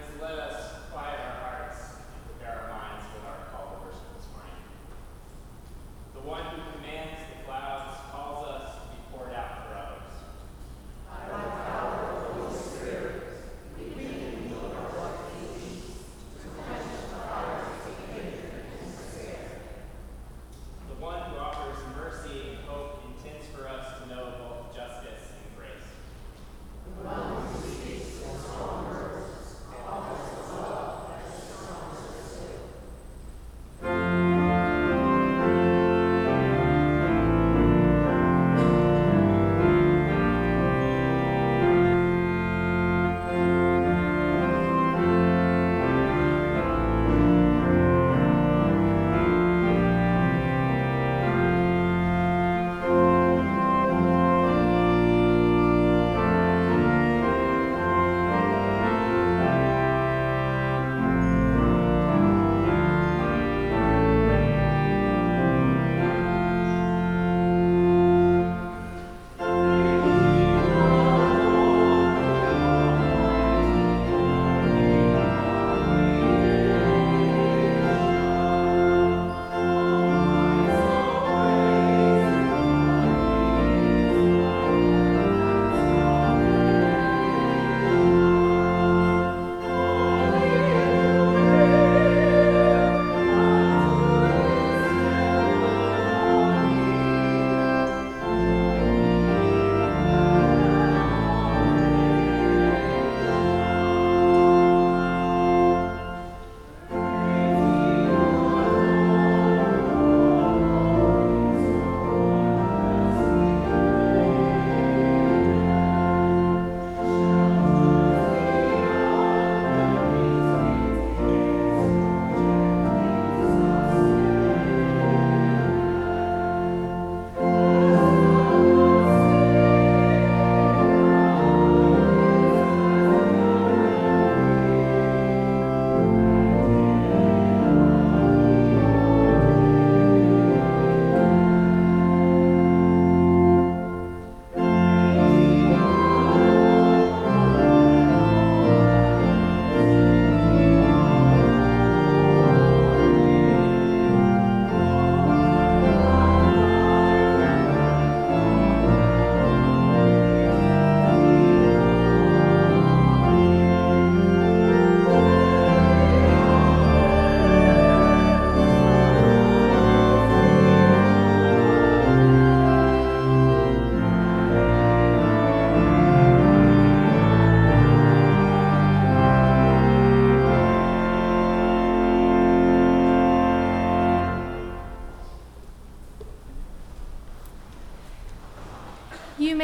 man's left.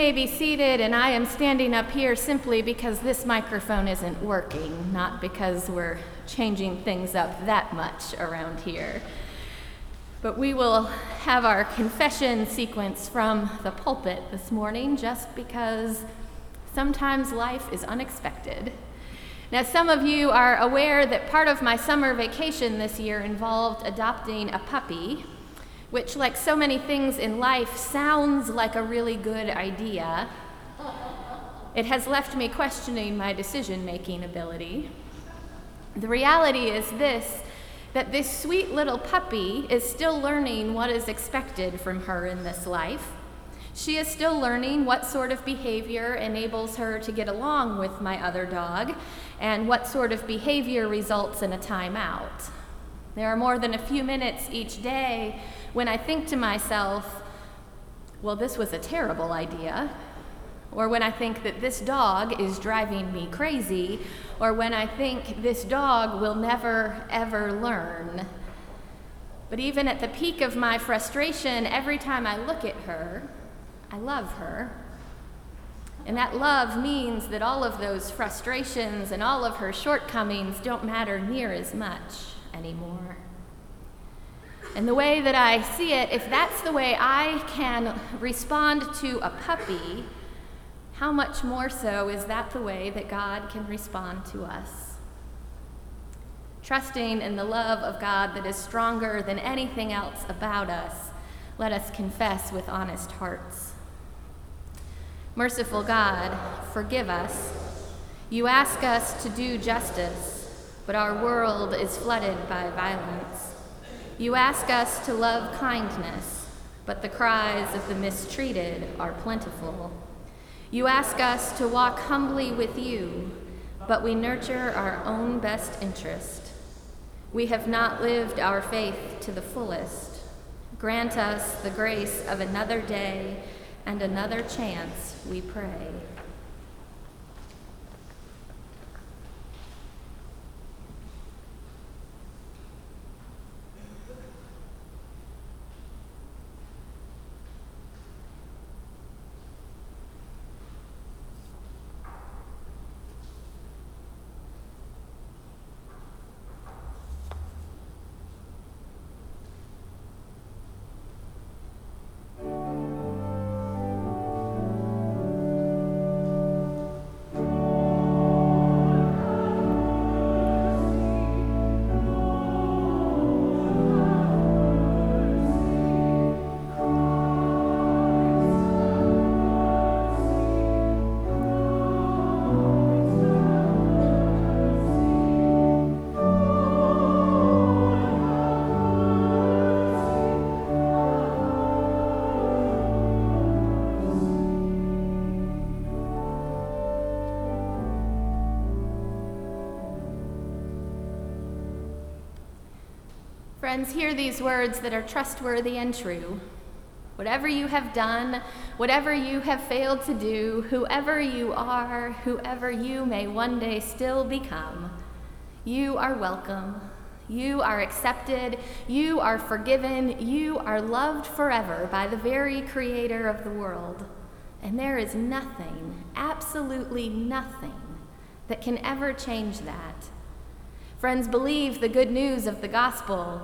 May be seated, and I am standing up here simply because this microphone isn't working, not because we're changing things up that much around here. But we will have our confession sequence from the pulpit this morning just because sometimes life is unexpected. Now, some of you are aware that part of my summer vacation this year involved adopting a puppy which, like so many things in life, sounds like a really good idea, it has left me questioning my decision making ability. The reality is this that this sweet little puppy is still learning what is expected from her in this life. She is still learning what sort of behavior enables her to get along with my other dog and what sort of behavior results in a timeout. There are more than a few minutes each day when I think to myself, well, this was a terrible idea, or when I think that this dog is driving me crazy, or when I think this dog will never, ever learn. But even at the peak of my frustration, every time I look at her, I love her. And that love means that all of those frustrations and all of her shortcomings don't matter near as much anymore. And the way that I see it, if that's the way I can respond to a puppy, how much more so is that the way that God can respond to us? Trusting in the love of God that is stronger than anything else about us, let us confess with honest hearts. Merciful God, forgive us. You ask us to do justice, but our world is flooded by violence. You ask us to love kindness, but the cries of the mistreated are plentiful. You ask us to walk humbly with you, but we nurture our own best interest. We have not lived our faith to the fullest. Grant us the grace of another day and another chance, we pray. Friends, hear these words that are trustworthy and true. Whatever you have done, whatever you have failed to do, whoever you are, whoever you may one day still become, you are welcome. You are accepted. You are forgiven. You are loved forever by the very creator of the world. And there is nothing, absolutely nothing, that can ever change that. Friends, believe the good news of the gospel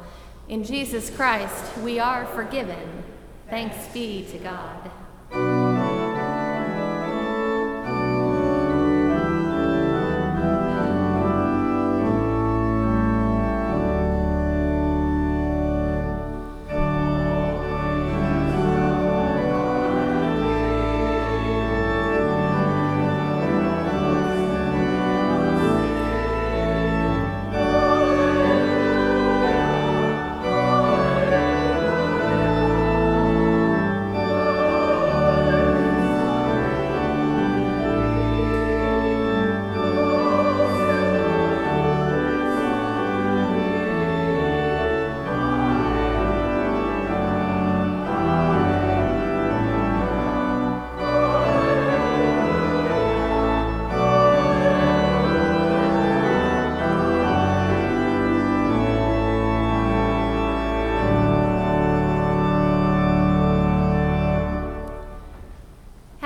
in Jesus Christ, we are forgiven. Thanks be to God.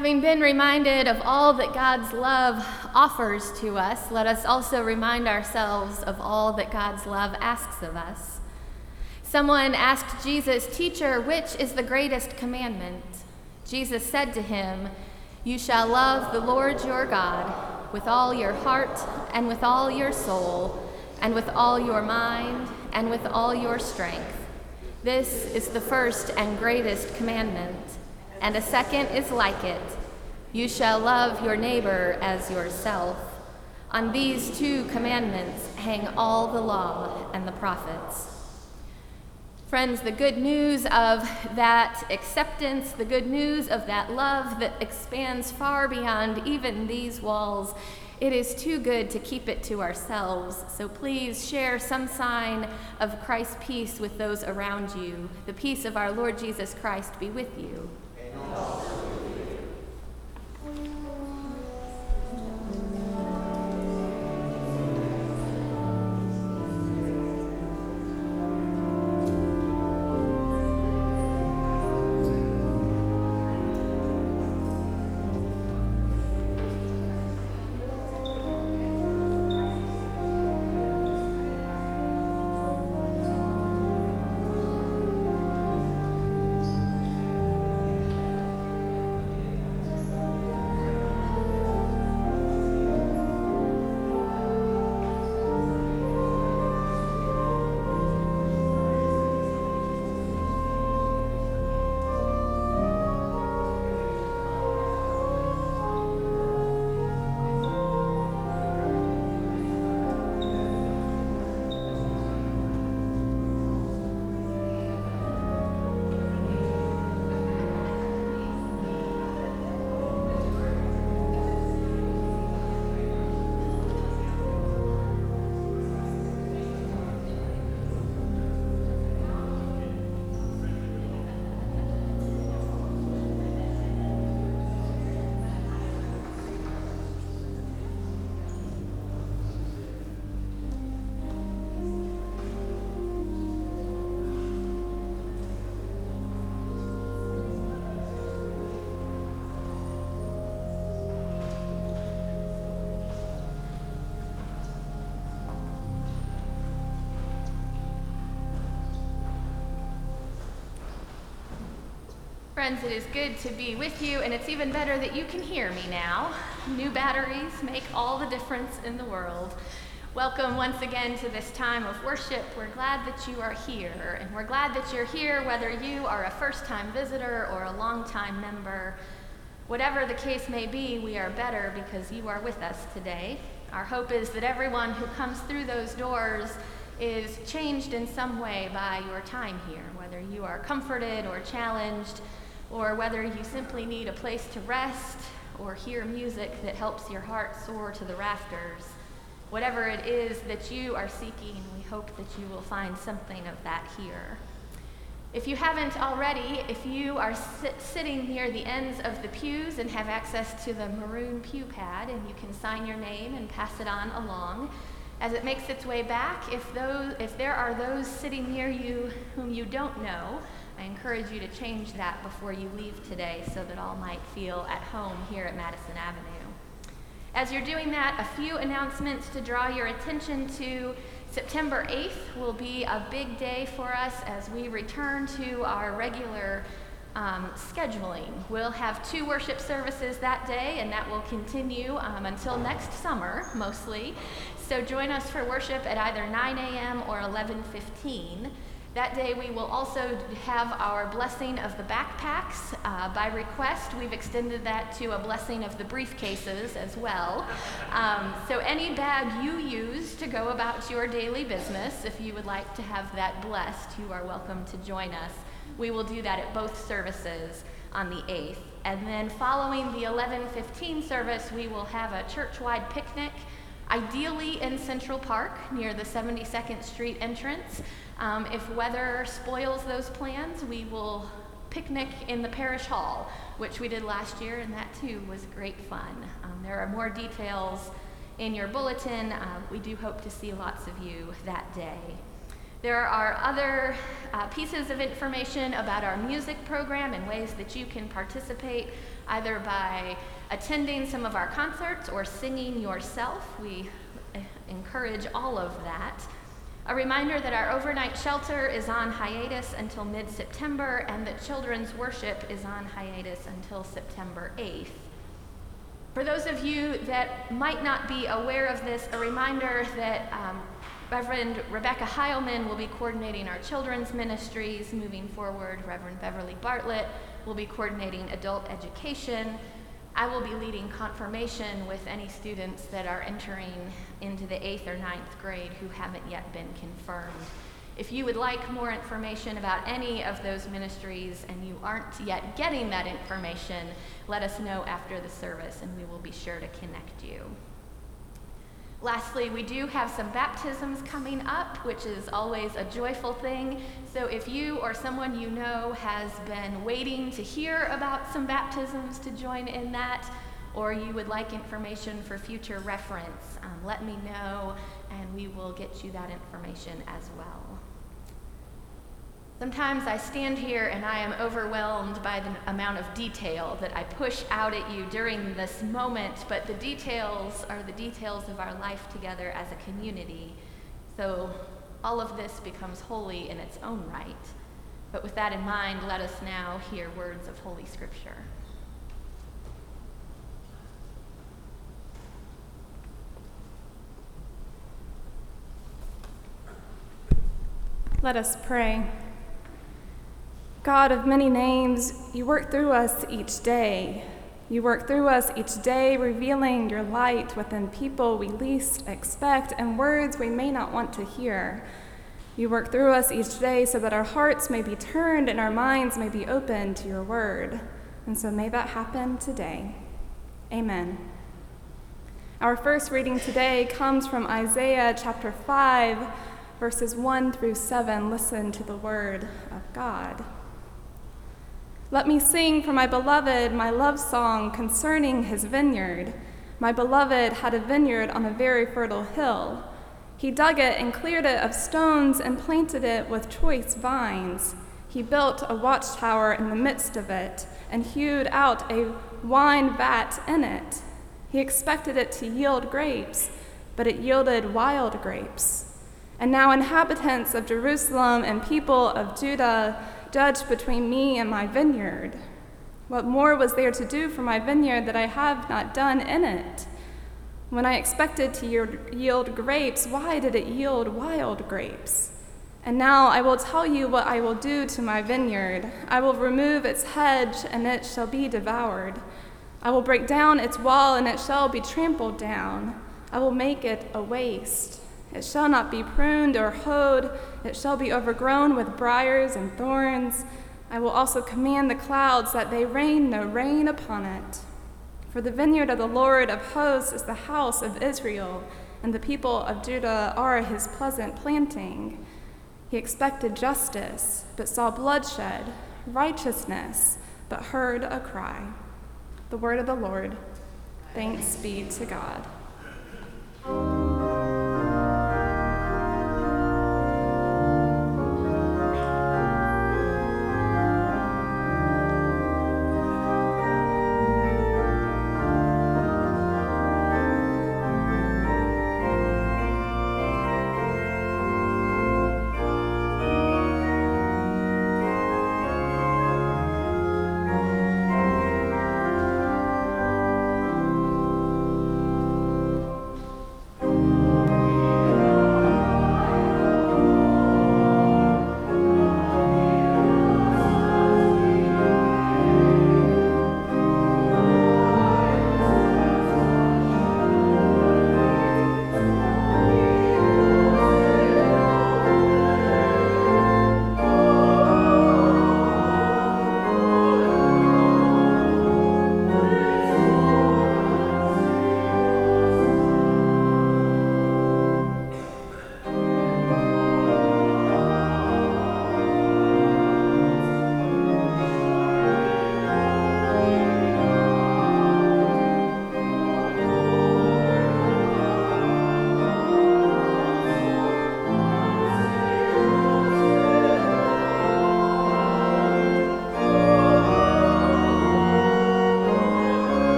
Having been reminded of all that God's love offers to us, let us also remind ourselves of all that God's love asks of us. Someone asked Jesus, Teacher, which is the greatest commandment? Jesus said to him, You shall love the Lord your God with all your heart and with all your soul and with all your mind and with all your strength. This is the first and greatest commandment, and a second is like it You shall love your neighbor as yourself. On these two commandments hang all the law and the prophets. Friends, the good news of that acceptance, the good news of that love that expands far beyond even these walls, it is too good to keep it to ourselves. So please share some sign of Christ's peace with those around you. The peace of our Lord Jesus Christ be with you and also with you. Friends, it is good to be with you, and it's even better that you can hear me now. New batteries make all the difference in the world. Welcome once again to this time of worship. We're glad that you are here, and we're glad that you're here whether you are a first time visitor or a long time member. Whatever the case may be, we are better because you are with us today. Our hope is that everyone who comes through those doors is changed in some way by your time here, whether you are comforted or challenged or whether you simply need a place to rest or hear music that helps your heart soar to the rafters. Whatever it is that you are seeking, we hope that you will find something of that here. If you haven't already, if you are sit- sitting near the ends of the pews and have access to the maroon pew pad, and you can sign your name and pass it on along, as it makes its way back, if, those, if there are those sitting near you whom you don't know, I encourage you to change that before you leave today so that all might feel at home here at Madison Avenue. As you're doing that, a few announcements to draw your attention to. September 8th will be a big day for us as we return to our regular um, scheduling. We'll have two worship services that day, and that will continue um, until next summer, mostly. So join us for worship at either 9 a.m. or 11:15. That day, we will also have our blessing of the backpacks. Uh, by request, we've extended that to a blessing of the briefcases as well. Um, so, any bag you use to go about your daily business, if you would like to have that blessed, you are welcome to join us. We will do that at both services on the 8th. And then, following the 11:15 service, we will have a church-wide picnic, ideally in Central Park near the 72nd Street entrance. Um, if weather spoils those plans, we will picnic in the parish hall, which we did last year, and that too was great fun. Um, there are more details in your bulletin. Uh, we do hope to see lots of you that day. There are other uh, pieces of information about our music program and ways that you can participate either by attending some of our concerts or singing yourself. We uh, encourage all of that. A reminder that our overnight shelter is on hiatus until mid September and that children's worship is on hiatus until September 8th. For those of you that might not be aware of this, a reminder that um, Reverend Rebecca Heilman will be coordinating our children's ministries moving forward. Reverend Beverly Bartlett will be coordinating adult education. I will be leading confirmation with any students that are entering into the eighth or ninth grade who haven't yet been confirmed. If you would like more information about any of those ministries and you aren't yet getting that information, let us know after the service and we will be sure to connect you. Lastly, we do have some baptisms coming up, which is always a joyful thing. So if you or someone you know has been waiting to hear about some baptisms to join in that, or you would like information for future reference, um, let me know and we will get you that information as well. Sometimes I stand here and I am overwhelmed by the amount of detail that I push out at you during this moment, but the details are the details of our life together as a community. So all of this becomes holy in its own right. But with that in mind, let us now hear words of Holy Scripture. Let us pray. God of many names, you work through us each day. You work through us each day, revealing your light within people we least expect and words we may not want to hear. You work through us each day so that our hearts may be turned and our minds may be open to your word. And so may that happen today. Amen. Our first reading today comes from Isaiah chapter 5, verses 1 through 7. Listen to the word of God. Let me sing for my beloved my love song concerning his vineyard. My beloved had a vineyard on a very fertile hill. He dug it and cleared it of stones and planted it with choice vines. He built a watchtower in the midst of it and hewed out a wine vat in it. He expected it to yield grapes, but it yielded wild grapes. And now, inhabitants of Jerusalem and people of Judah, judge between me and my vineyard? What more was there to do for my vineyard that I have not done in it? When I expected to yield grapes, why did it yield wild grapes? And now I will tell you what I will do to my vineyard. I will remove its hedge, and it shall be devoured. I will break down its wall, and it shall be trampled down. I will make it a waste. It shall not be pruned or hoed, it shall be overgrown with briers and thorns. I will also command the clouds that they rain no rain upon it. For the vineyard of the Lord of hosts is the house of Israel, and the people of Judah are his pleasant planting. He expected justice, but saw bloodshed, righteousness, but heard a cry. The word of the Lord. Thanks be to God.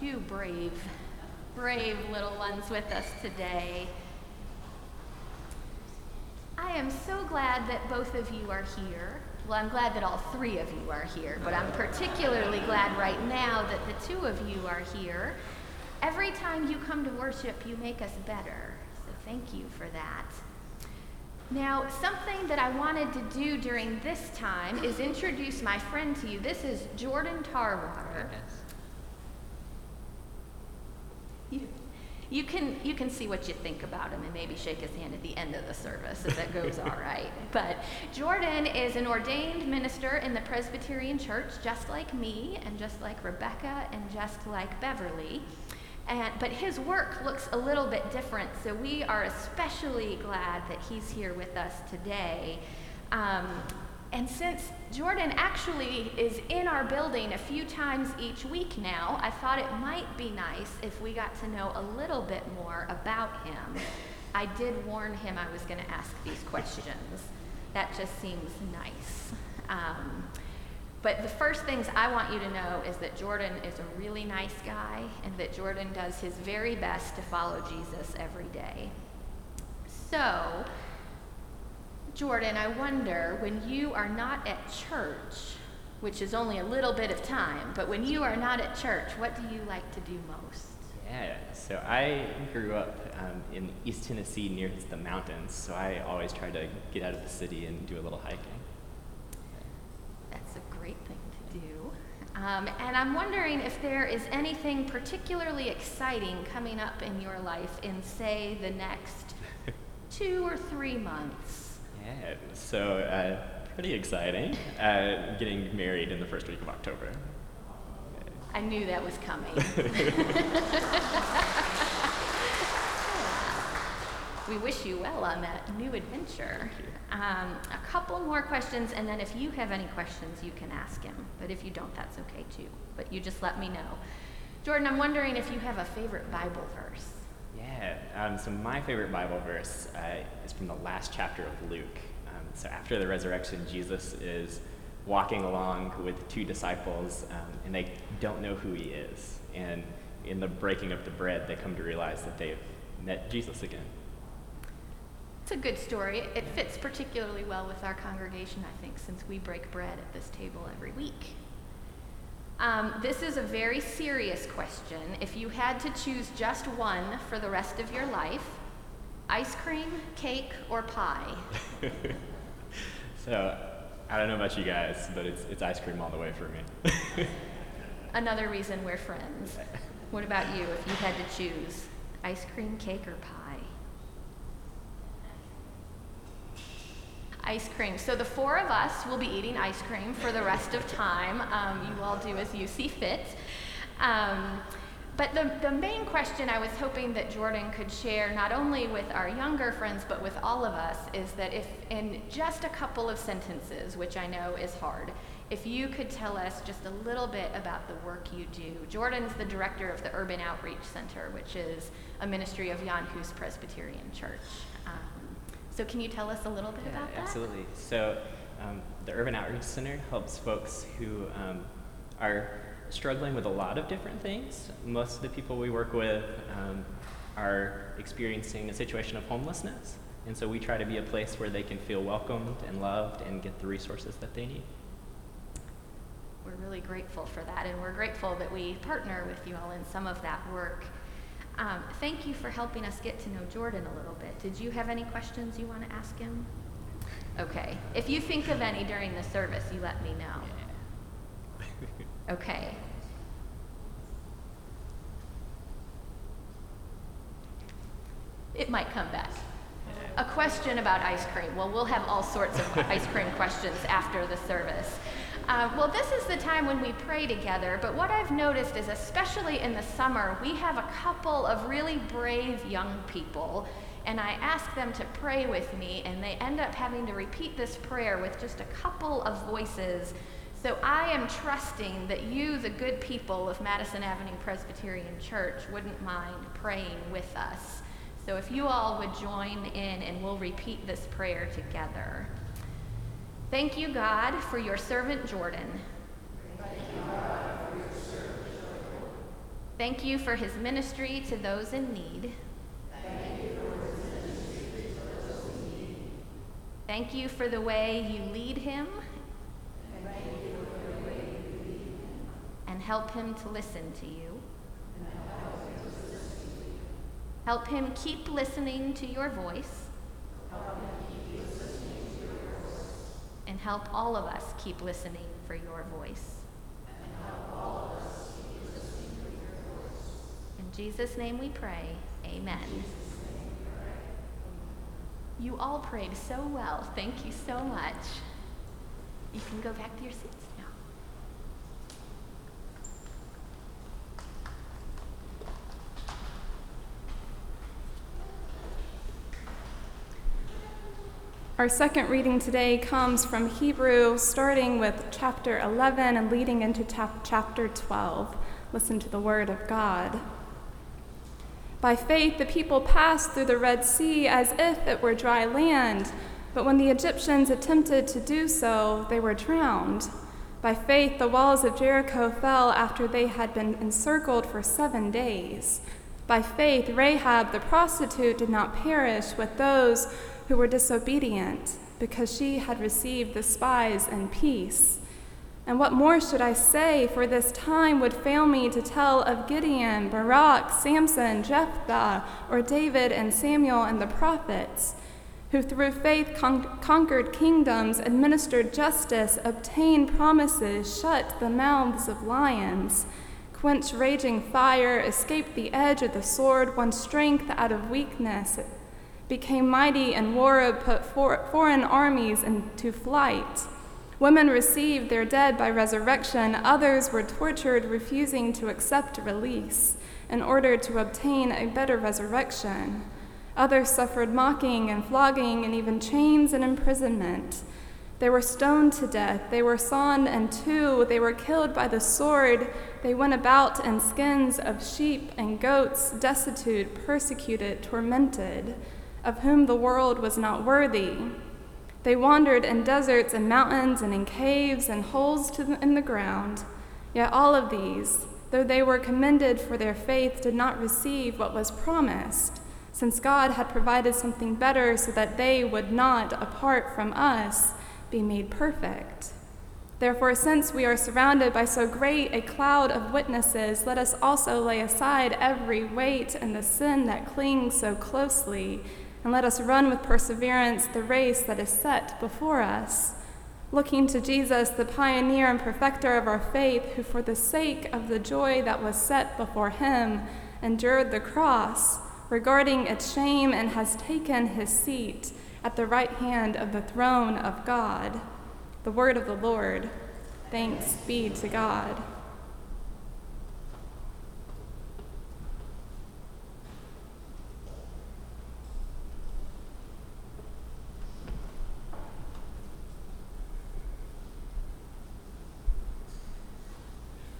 Two brave, brave little ones with us today. I am so glad that both of you are here. Well, I'm glad that all three of you are here, but I'm particularly glad right now that the two of you are here. Every time you come to worship, you make us better. So thank you for that. Now, something that I wanted to do during this time is introduce my friend to you. This is Jordan Tarwater. You, you can you can see what you think about him and maybe shake his hand at the end of the service if it goes all right. But Jordan is an ordained minister in the Presbyterian Church, just like me and just like Rebecca and just like Beverly. And, but his work looks a little bit different, so we are especially glad that he's here with us today. Um, and since Jordan actually is in our building a few times each week now, I thought it might be nice if we got to know a little bit more about him. I did warn him I was going to ask these questions. That just seems nice. Um, but the first things I want you to know is that Jordan is a really nice guy and that Jordan does his very best to follow Jesus every day. So, Jordan, I wonder when you are not at church, which is only a little bit of time, but when you are not at church, what do you like to do most? Yeah, so I grew up um, in East Tennessee near the mountains, so I always try to get out of the city and do a little hiking. That's a great thing to do. Um, and I'm wondering if there is anything particularly exciting coming up in your life in, say, the next two or three months. Yeah, so uh, pretty exciting. Uh, getting married in the first week of October. I knew that was coming. we wish you well on that new adventure. Um, a couple more questions, and then if you have any questions, you can ask him. But if you don't, that's okay too. But you just let me know. Jordan, I'm wondering if you have a favorite Bible verse. Yeah, um, so my favorite Bible verse uh, is from the last chapter of Luke. Um, so after the resurrection, Jesus is walking along with two disciples, um, and they don't know who he is. And in the breaking of the bread, they come to realize that they've met Jesus again. It's a good story. It fits particularly well with our congregation, I think, since we break bread at this table every week. Um, this is a very serious question. If you had to choose just one for the rest of your life, ice cream, cake, or pie? so I don't know about you guys, but it's, it's ice cream all the way for me. Another reason we're friends. What about you if you had to choose ice cream, cake, or pie? Ice cream. So the four of us will be eating ice cream for the rest of time. Um, you all do as you see fit. Um, but the, the main question I was hoping that Jordan could share, not only with our younger friends, but with all of us, is that if in just a couple of sentences, which I know is hard, if you could tell us just a little bit about the work you do. Jordan's the director of the Urban Outreach Center, which is a ministry of Jan Hus Presbyterian Church. So can you tell us a little bit yeah, about that? Absolutely. So um, the Urban Outreach Center helps folks who um, are struggling with a lot of different things. Most of the people we work with um, are experiencing a situation of homelessness. And so we try to be a place where they can feel welcomed and loved and get the resources that they need. We're really grateful for that, and we're grateful that we partner with you all in some of that work. Um, thank you for helping us get to know Jordan a little bit. Did you have any questions you want to ask him? Okay. If you think of any during the service, you let me know. Okay. It might come back. A question about ice cream. Well, we'll have all sorts of ice cream questions after the service. Uh, well, this is the time when we pray together, but what I've noticed is, especially in the summer, we have a couple of really brave young people, and I ask them to pray with me, and they end up having to repeat this prayer with just a couple of voices So I am trusting that you, the good people of Madison Avenue Presbyterian Church, wouldn't mind praying with us. So if you all would join in and we'll repeat this prayer together. Thank you, God, for your servant Jordan. Thank you for his ministry to those in need. Thank you for the way you lead him and help him to listen to you. Help him keep listening to your voice. And help all of us keep listening for your voice. In Jesus' name we pray. Amen. You all prayed so well. Thank you so much. You can go back to your seats now. Our second reading today comes from Hebrew, starting with chapter 11 and leading into chap- chapter 12. Listen to the word of God. By faith, the people passed through the Red Sea as if it were dry land, but when the Egyptians attempted to do so, they were drowned. By faith, the walls of Jericho fell after they had been encircled for seven days. By faith, Rahab the prostitute did not perish with those who were disobedient, because she had received the spies in peace. And what more should I say? For this time would fail me to tell of Gideon, Barak, Samson, Jephthah, or David and Samuel and the prophets, who through faith con- conquered kingdoms, administered justice, obtained promises, shut the mouths of lions, quenched raging fire, escaped the edge of the sword, won strength out of weakness became mighty in war, put for, foreign armies into flight. Women received their dead by resurrection, others were tortured, refusing to accept release in order to obtain a better resurrection. Others suffered mocking and flogging and even chains and imprisonment. They were stoned to death. They were sawn in two. They were killed by the sword. They went about in skins of sheep and goats, destitute, persecuted, tormented of whom the world was not worthy. They wandered in deserts and mountains and in caves and holes the, in the ground. Yet all of these, though they were commended for their faith, did not receive what was promised, since God had provided something better so that they would not, apart from us, be made perfect. Therefore, since we are surrounded by so great a cloud of witnesses, let us also lay aside every weight and the sin that clings so closely and let us run with perseverance the race that is set before us, looking to Jesus, the pioneer and perfecter of our faith, who for the sake of the joy that was set before him endured the cross, regarding its shame, and has taken his seat at the right hand of the throne of God. The word of the Lord. Thanks be to God.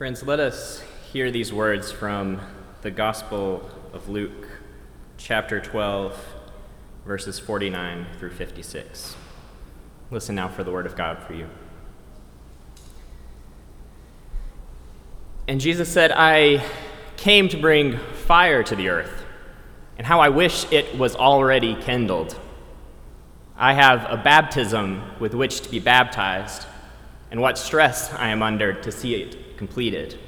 Friends, let us hear these words from the Gospel of Luke, chapter 12, verses 49 through 56. Listen now for the word of God for you. And Jesus said, I came to bring fire to the earth, and how I wish it was already kindled. I have a baptism with which to be baptized, and what stress I am under to see it completed.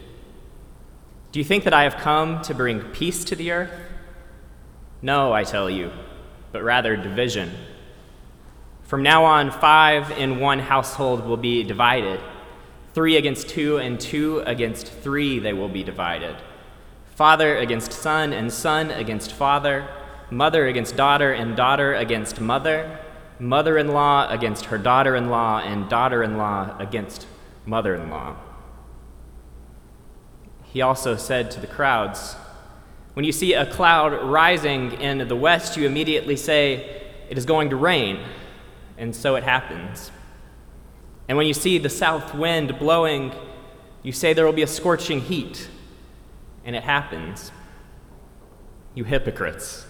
Do you think that I have come to bring peace to the earth? No, I tell you, but rather division. From now on, five in one household will be divided. Three against two, and two against three they will be divided. Father against son, and son against father. Mother against daughter, and daughter against mother. Mother in law against her daughter in law, and daughter in law against mother in law. He also said to the crowds, When you see a cloud rising in the west, you immediately say, It is going to rain. And so it happens. And when you see the south wind blowing, you say there will be a scorching heat, and it happens. You hypocrites.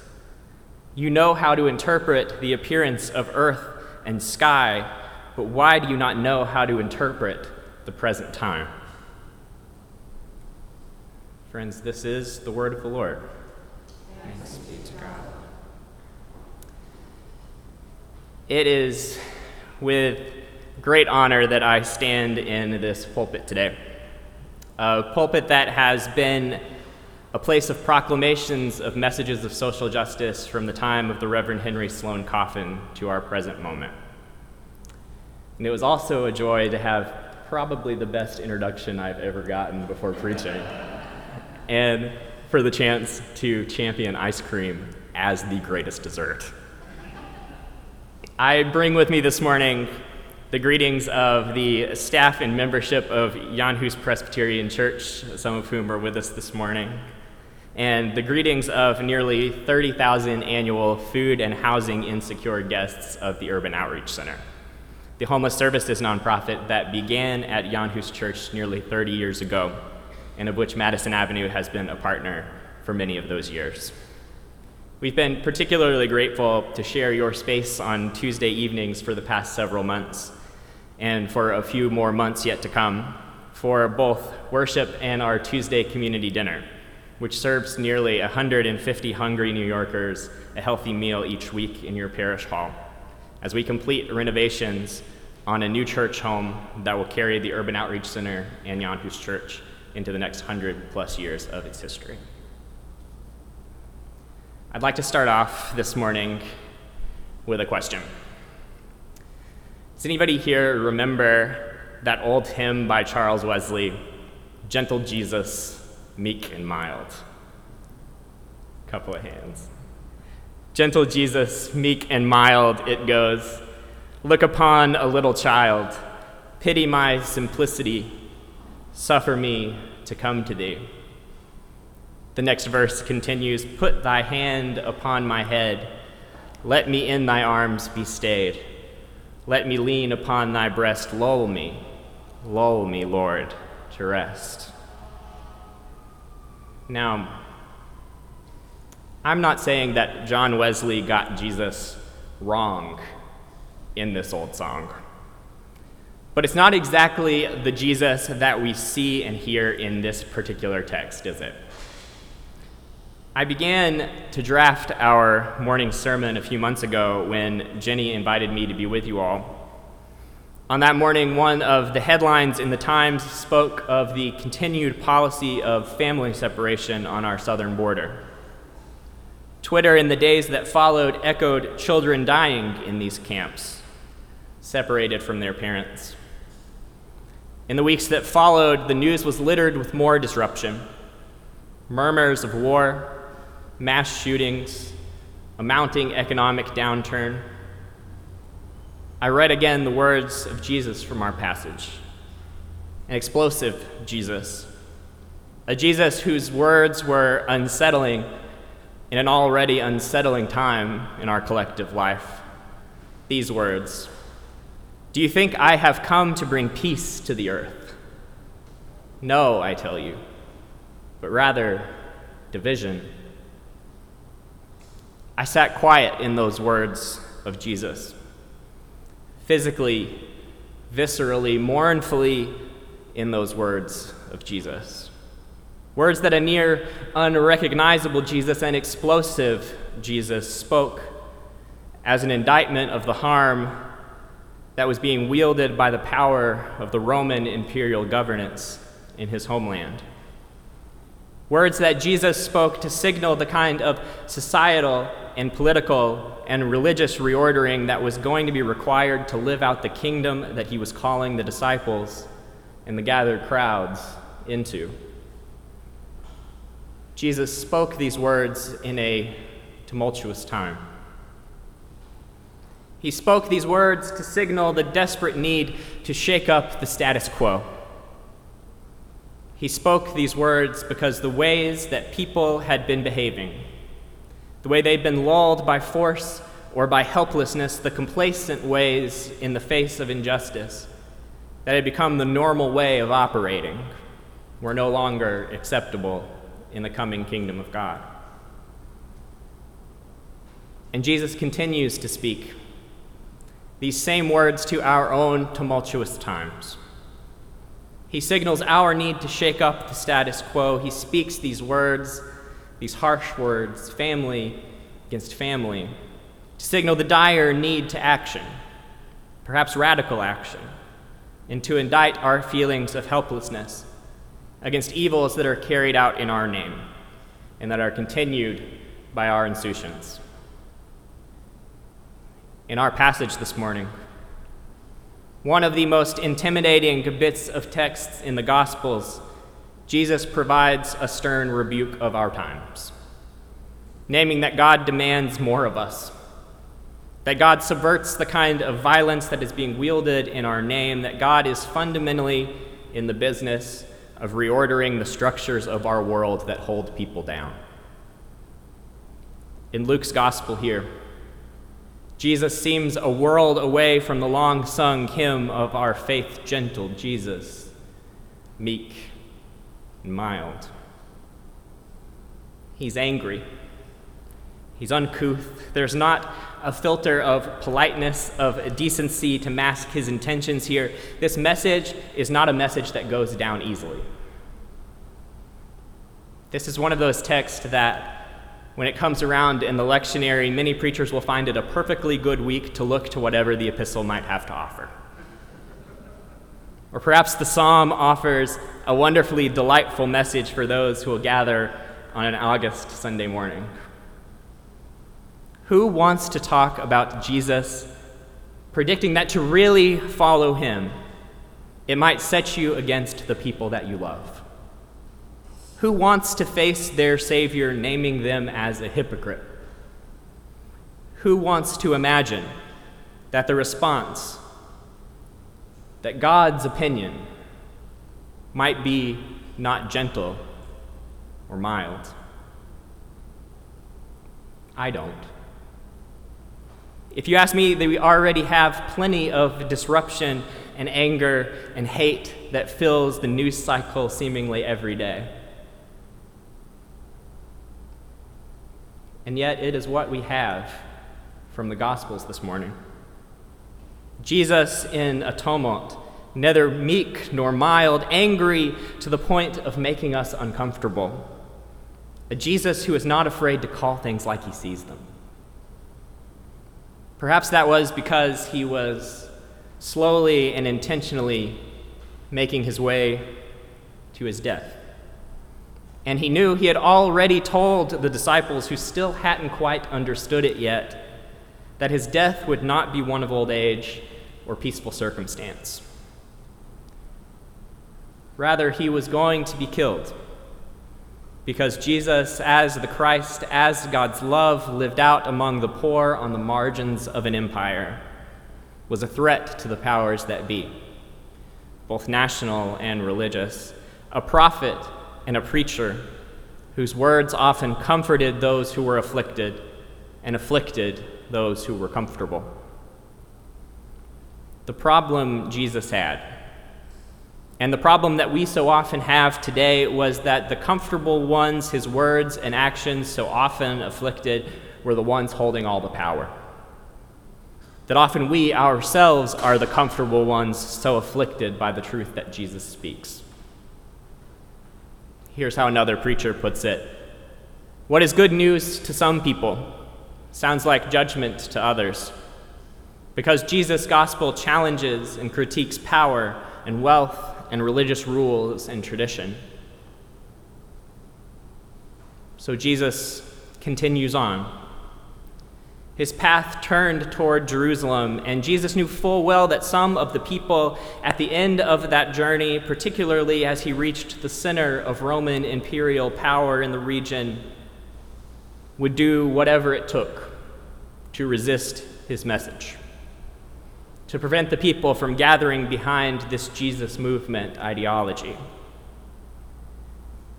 You know how to interpret the appearance of earth and sky, but why do you not know how to interpret the present time? Friends, this is the word of the Lord. Thanks be to God. It is with great honor that I stand in this pulpit today. A pulpit that has been a place of proclamations of messages of social justice from the time of the Reverend Henry Sloane Coffin to our present moment. And it was also a joy to have probably the best introduction I've ever gotten before preaching, and for the chance to champion ice cream as the greatest dessert. I bring with me this morning the greetings of the staff and membership of Jan Hus Presbyterian Church, some of whom are with us this morning and the greetings of nearly 30,000 annual food and housing insecure guests of the Urban Outreach Center, the homeless services nonprofit that began at Jan Hus Church nearly 30 years ago, and of which Madison Avenue has been a partner for many of those years. We've been particularly grateful to share your space on Tuesday evenings for the past several months, and for a few more months yet to come, for both worship and our Tuesday community dinner which serves nearly 150 hungry New Yorkers a healthy meal each week in your parish hall, as we complete renovations on a new church home that will carry the Urban Outreach Center and Jan Hus Church into the next 100 plus years of its history. I'd like to start off this morning with a question. Does anybody here remember that old hymn by Charles Wesley, Gentle Jesus, meek and mild. Couple of hands. Gentle Jesus, meek and mild, it goes. Look upon a little child, pity my simplicity, suffer me to come to thee. The next verse continues Put thy hand upon my head, let me in thy arms be stayed. Let me lean upon thy breast, lull me, lull me, Lord, to rest. Now, I'm not saying that John Wesley got Jesus wrong in this old song. But it's not exactly the Jesus that we see and hear in this particular text, is it? I began to draft our morning sermon a few months ago when Jenny invited me to be with you all. On that morning, one of the headlines in the Times spoke of the continued policy of family separation on our southern border. Twitter, in the days that followed, echoed children dying in these camps, separated from their parents. In the weeks that followed, the news was littered with more disruption. Murmurs of war, mass shootings, a mounting economic downturn. I read again the words of Jesus from our passage. An explosive Jesus, a Jesus whose words were unsettling in an already unsettling time in our collective life. These words Do you think I have come to bring peace to the earth? No, I tell you, but rather division. I sat quiet in those words of Jesus physically, viscerally, mournfully in those words of Jesus. Words that a near unrecognizable Jesus and explosive Jesus spoke as an indictment of the harm that was being wielded by the power of the Roman imperial governance in his homeland. Words that Jesus spoke to signal the kind of societal and political and religious reordering that was going to be required to live out the kingdom that he was calling the disciples and the gathered crowds into. Jesus spoke these words in a tumultuous time. He spoke these words to signal the desperate need to shake up the status quo. He spoke these words because the ways that people had been behaving, the way they'd been lulled by force or by helplessness, the complacent ways in the face of injustice, that had become the normal way of operating were no longer acceptable in the coming kingdom of God. And Jesus continues to speak these same words to our own tumultuous times. He signals our need to shake up the status quo. He speaks these words, these harsh words, family against family, to signal the dire need to action, perhaps radical action, and to indict our feelings of helplessness against evils that are carried out in our name and that are continued by our institutions. In our passage this morning, one of the most intimidating bits of texts in the Gospels, Jesus provides a stern rebuke of our times, naming that God demands more of us, that God subverts the kind of violence that is being wielded in our name, that God is fundamentally in the business of reordering the structures of our world that hold people down. In Luke's gospel here, Jesus seems a world away from the long sung hymn of our faith gentle Jesus, meek and mild. He's angry. He's uncouth. There's not a filter of politeness, of decency to mask his intentions here. This message is not a message that goes down easily. This is one of those texts that when it comes around in the lectionary, many preachers will find it a perfectly good week to look to whatever the epistle might have to offer. Or perhaps the psalm offers a wonderfully delightful message for those who will gather on an August Sunday morning. Who wants to talk about Jesus, predicting that to really follow him, it might set you against the people that you love? Who wants to face their Savior naming them as a hypocrite? Who wants to imagine that the response, that God's opinion, might be not gentle or mild? I don't. If you ask me, we already have plenty of disruption and anger and hate that fills the news cycle seemingly every day. And yet, it is what we have from the Gospels this morning. Jesus in a tumult, neither meek nor mild, angry to the point of making us uncomfortable. A Jesus who is not afraid to call things like he sees them. Perhaps that was because he was slowly and intentionally making his way to his death. And he knew he had already told the disciples who still hadn't quite understood it yet that his death would not be one of old age or peaceful circumstance. Rather, he was going to be killed because Jesus, as the Christ, as God's love, lived out among the poor on the margins of an empire, was a threat to the powers that be, both national and religious, a prophet and a preacher whose words often comforted those who were afflicted and afflicted those who were comfortable. The problem Jesus had, and the problem that we so often have today, was that the comfortable ones, his words and actions so often afflicted, were the ones holding all the power. That often we ourselves are the comfortable ones so afflicted by the truth that Jesus speaks. Here's how another preacher puts it What is good news to some people sounds like judgment to others. Because Jesus' gospel challenges and critiques power and wealth and religious rules and tradition. So Jesus continues on. His path turned toward Jerusalem, and Jesus knew full well that some of the people at the end of that journey, particularly as he reached the center of Roman imperial power in the region, would do whatever it took to resist his message, to prevent the people from gathering behind this Jesus movement ideology.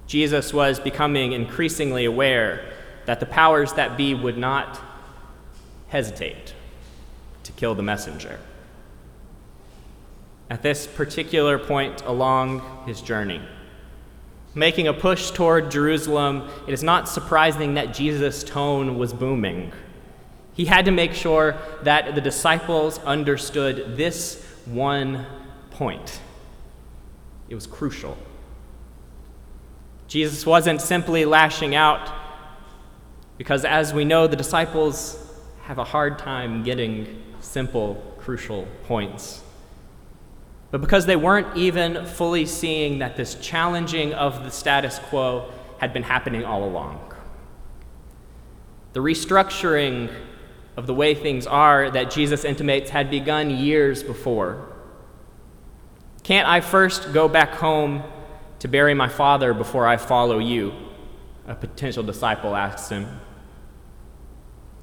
Jesus was becoming increasingly aware that the powers that be would not hesitate to kill the messenger. at this particular point along his journey. Making a push toward Jerusalem, it is not surprising that Jesus' tone was booming. He had to make sure that the disciples understood this one point. It was crucial. Jesus wasn't simply lashing out because, as we know, the disciples have a hard time getting simple, crucial points. But because they weren't even fully seeing that this challenging of the status quo had been happening all along. The restructuring of the way things are that Jesus intimates had begun years before. Can't I first go back home to bury my father before I follow you? A potential disciple asks him.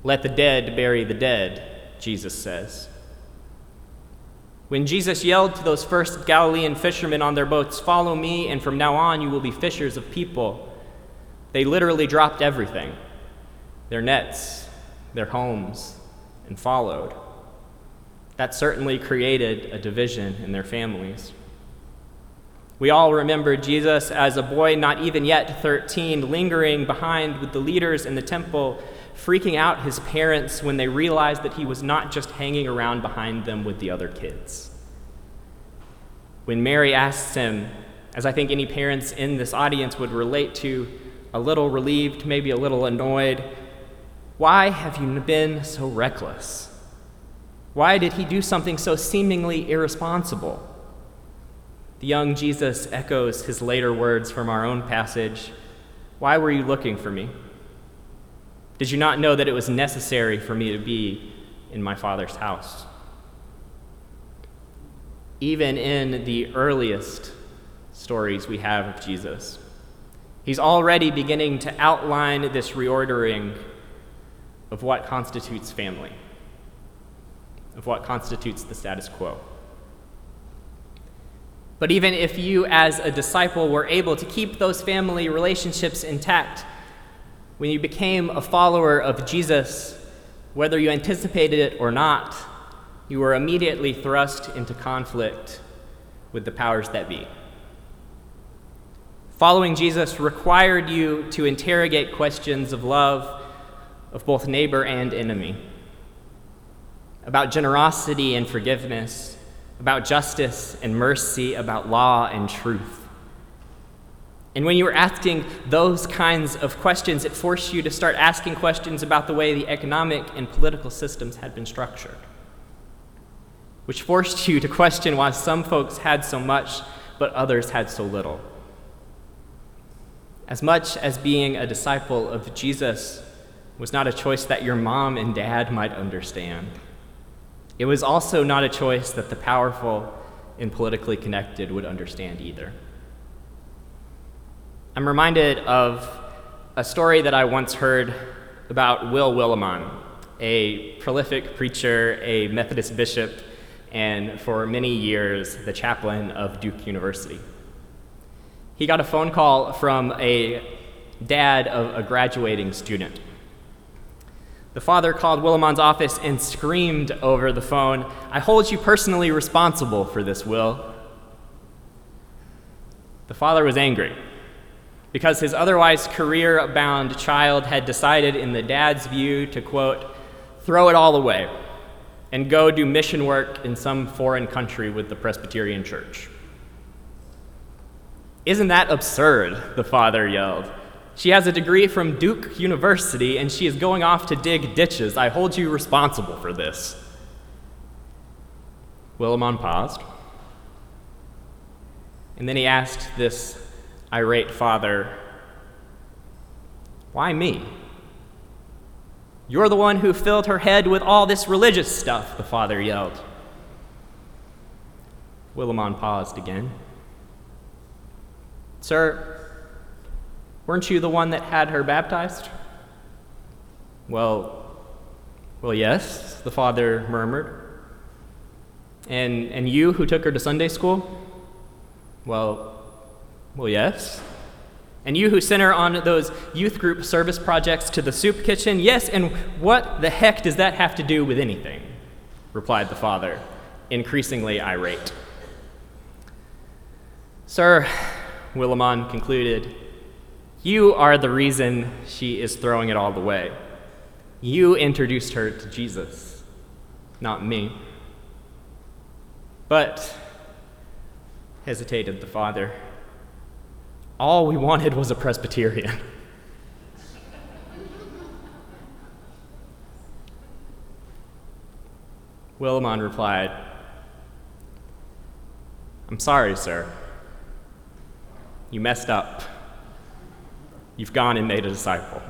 Let the dead bury the dead, Jesus says. When Jesus yelled to those first Galilean fishermen on their boats, Follow me, and from now on you will be fishers of people, they literally dropped everything their nets, their homes, and followed. That certainly created a division in their families. We all remember Jesus as a boy, not even yet 13, lingering behind with the leaders in the temple, freaking out his parents when they realized that he was not just hanging around behind them with the other kids. When Mary asks him, as I think any parents in this audience would relate to, a little relieved, maybe a little annoyed, why have you been so reckless? Why did he do something so seemingly irresponsible? The young Jesus echoes his later words from our own passage Why were you looking for me? Did you not know that it was necessary for me to be in my Father's house? Even in the earliest stories we have of Jesus, he's already beginning to outline this reordering of what constitutes family, of what constitutes the status quo. But even if you, as a disciple, were able to keep those family relationships intact, when you became a follower of Jesus, whether you anticipated it or not, you were immediately thrust into conflict with the powers that be. Following Jesus required you to interrogate questions of love of both neighbor and enemy, about generosity and forgiveness, about justice and mercy, about law and truth. And when you were asking those kinds of questions, it forced you to start asking questions about the way the economic and political systems had been structured, which forced you to question why some folks had so much but others had so little. As much as being a disciple of Jesus was not a choice that your mom and dad might understand. It was also not a choice that the powerful and politically connected would understand either. I'm reminded of a story that I once heard about Will Willimon, a prolific preacher, a Methodist bishop, and for many years, the chaplain of Duke University. He got a phone call from a dad of a graduating student the father called Willimon's office and screamed over the phone, I hold you personally responsible for this, Will. The father was angry because his otherwise career bound child had decided, in the dad's view, to quote, throw it all away and go do mission work in some foreign country with the Presbyterian Church. Isn't that absurd? The father yelled. She has a degree from Duke University and she is going off to dig ditches. I hold you responsible for this. Willimon paused. And then he asked this irate father, Why me? You're the one who filled her head with all this religious stuff, the father yelled. Willimon paused again. Sir, Weren't you the one that had her baptized? Well, well, yes, the father murmured. And, and you who took her to Sunday school? Well, well, yes. And you who sent her on those youth group service projects to the soup kitchen? Yes, and what the heck does that have to do with anything? replied the father, increasingly irate. Sir, Willimon concluded, you are the reason she is throwing it all away. You introduced her to Jesus, not me. But, hesitated the father, all we wanted was a Presbyterian. Willimon replied, I'm sorry, sir. You messed up. You've gone and made a disciple.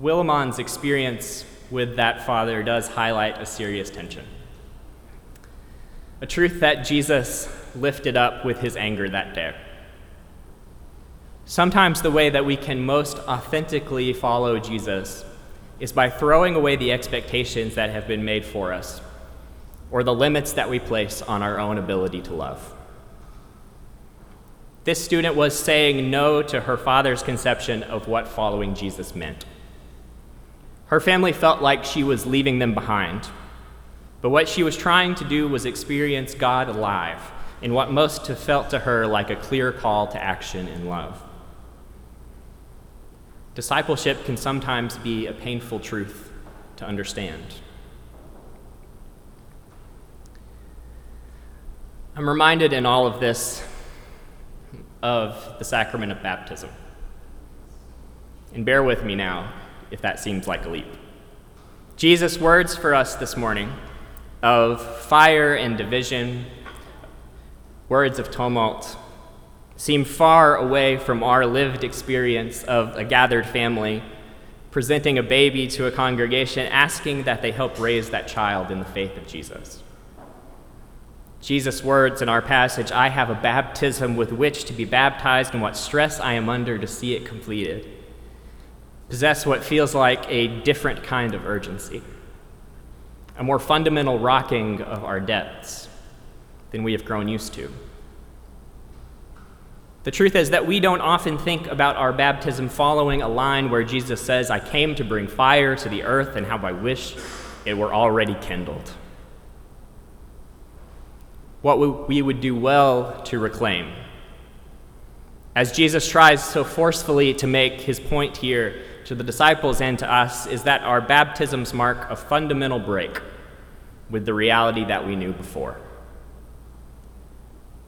Willimon's experience with that father does highlight a serious tension. A truth that Jesus lifted up with his anger that day. Sometimes the way that we can most authentically follow Jesus is by throwing away the expectations that have been made for us or the limits that we place on our own ability to love. This student was saying no to her father's conception of what following Jesus meant. Her family felt like she was leaving them behind, but what she was trying to do was experience God alive in what most have felt to her like a clear call to action in love. Discipleship can sometimes be a painful truth to understand. I'm reminded in all of this of the sacrament of baptism. And bear with me now if that seems like a leap. Jesus' words for us this morning of fire and division, words of tumult, seem far away from our lived experience of a gathered family presenting a baby to a congregation, asking that they help raise that child in the faith of Jesus. Jesus' words in our passage I have a baptism with which to be baptized, and what stress I am under to see it completed, possess what feels like a different kind of urgency, a more fundamental rocking of our depths than we have grown used to. The truth is that we don't often think about our baptism following a line where Jesus says, I came to bring fire to the earth, and how I wish it were already kindled what we would do well to reclaim. As Jesus tries so forcefully to make his point here to the disciples and to us, is that our baptisms mark a fundamental break with the reality that we knew before.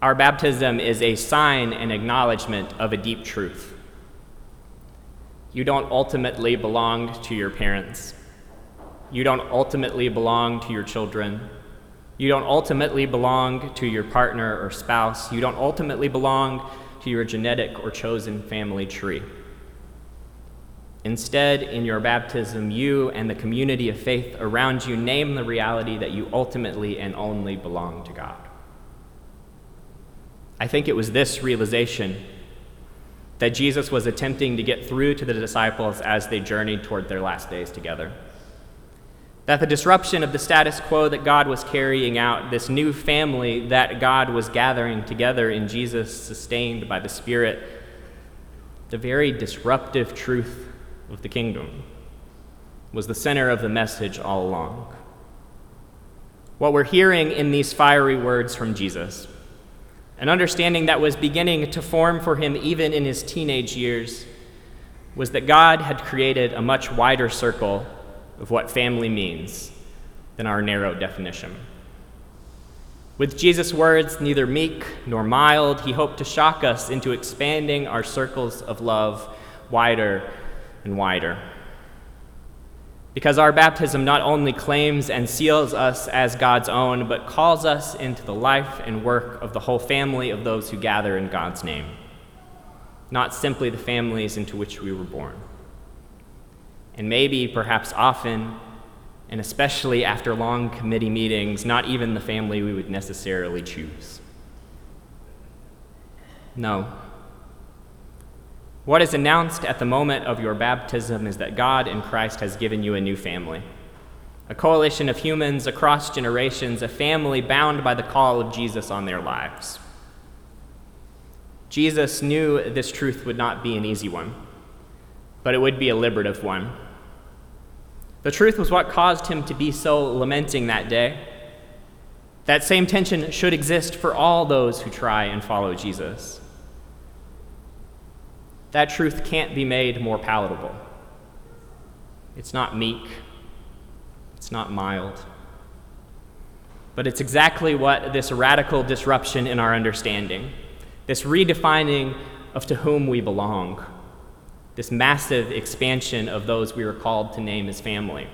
Our baptism is a sign and acknowledgement of a deep truth. You don't ultimately belong to your parents. You don't ultimately belong to your children. You don't ultimately belong to your partner or spouse. You don't ultimately belong to your genetic or chosen family tree. Instead, in your baptism, you and the community of faith around you name the reality that you ultimately and only belong to God. I think it was this realization that Jesus was attempting to get through to the disciples as they journeyed toward their last days together. That the disruption of the status quo that God was carrying out, this new family that God was gathering together in Jesus, sustained by the Spirit, the very disruptive truth of the kingdom, was the center of the message all along. What we're hearing in these fiery words from Jesus, an understanding that was beginning to form for him even in his teenage years, was that God had created a much wider circle of what family means than our narrow definition. With Jesus' words, neither meek nor mild, he hoped to shock us into expanding our circles of love wider and wider. Because our baptism not only claims and seals us as God's own, but calls us into the life and work of the whole family of those who gather in God's name, not simply the families into which we were born and maybe, perhaps often, and especially after long committee meetings, not even the family we would necessarily choose. No. What is announced at the moment of your baptism is that God in Christ has given you a new family. A coalition of humans across generations, a family bound by the call of Jesus on their lives. Jesus knew this truth would not be an easy one but it would be a liberative one. The truth was what caused him to be so lamenting that day. That same tension should exist for all those who try and follow Jesus. That truth can't be made more palatable. It's not meek, it's not mild. But it's exactly what this radical disruption in our understanding, this redefining of to whom we belong, this massive expansion of those we are called to name as family,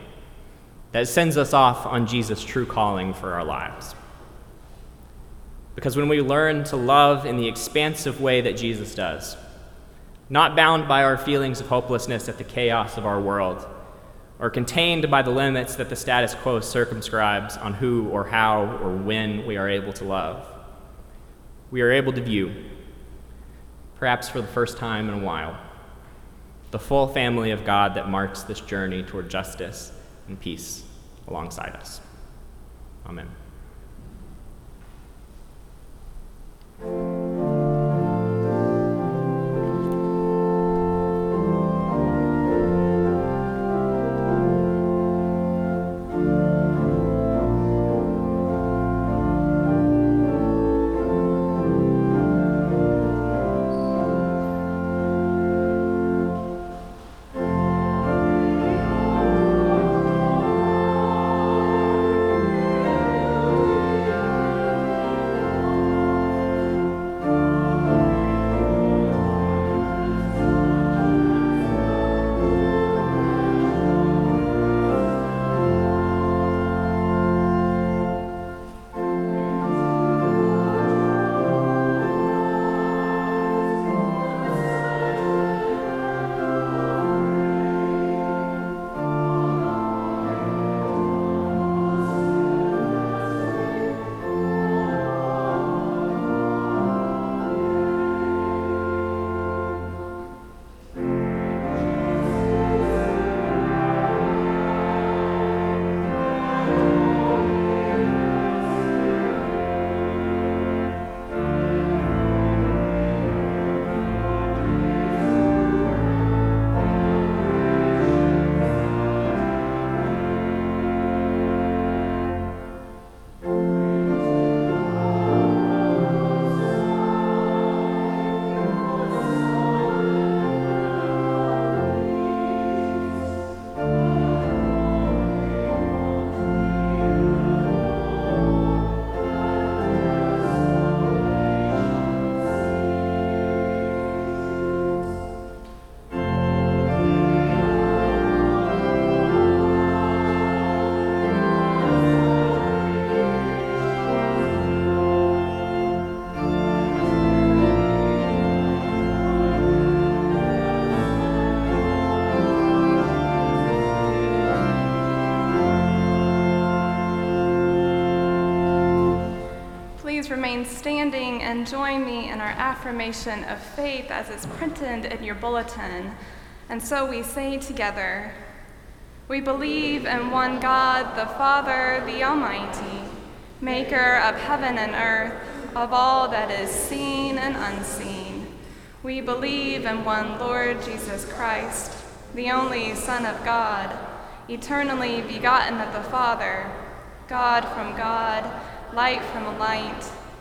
that sends us off on Jesus' true calling for our lives. Because when we learn to love in the expansive way that Jesus does, not bound by our feelings of hopelessness at the chaos of our world, or contained by the limits that the status quo circumscribes on who or how or when we are able to love. We are able to view, perhaps for the first time in a while, the full family of God that marks this journey toward justice and peace alongside us. Amen. And join me in our affirmation of faith as is printed in your bulletin. And so we say together We believe in one God, the Father, the Almighty, maker of heaven and earth, of all that is seen and unseen. We believe in one Lord Jesus Christ, the only Son of God, eternally begotten of the Father, God from God, light from light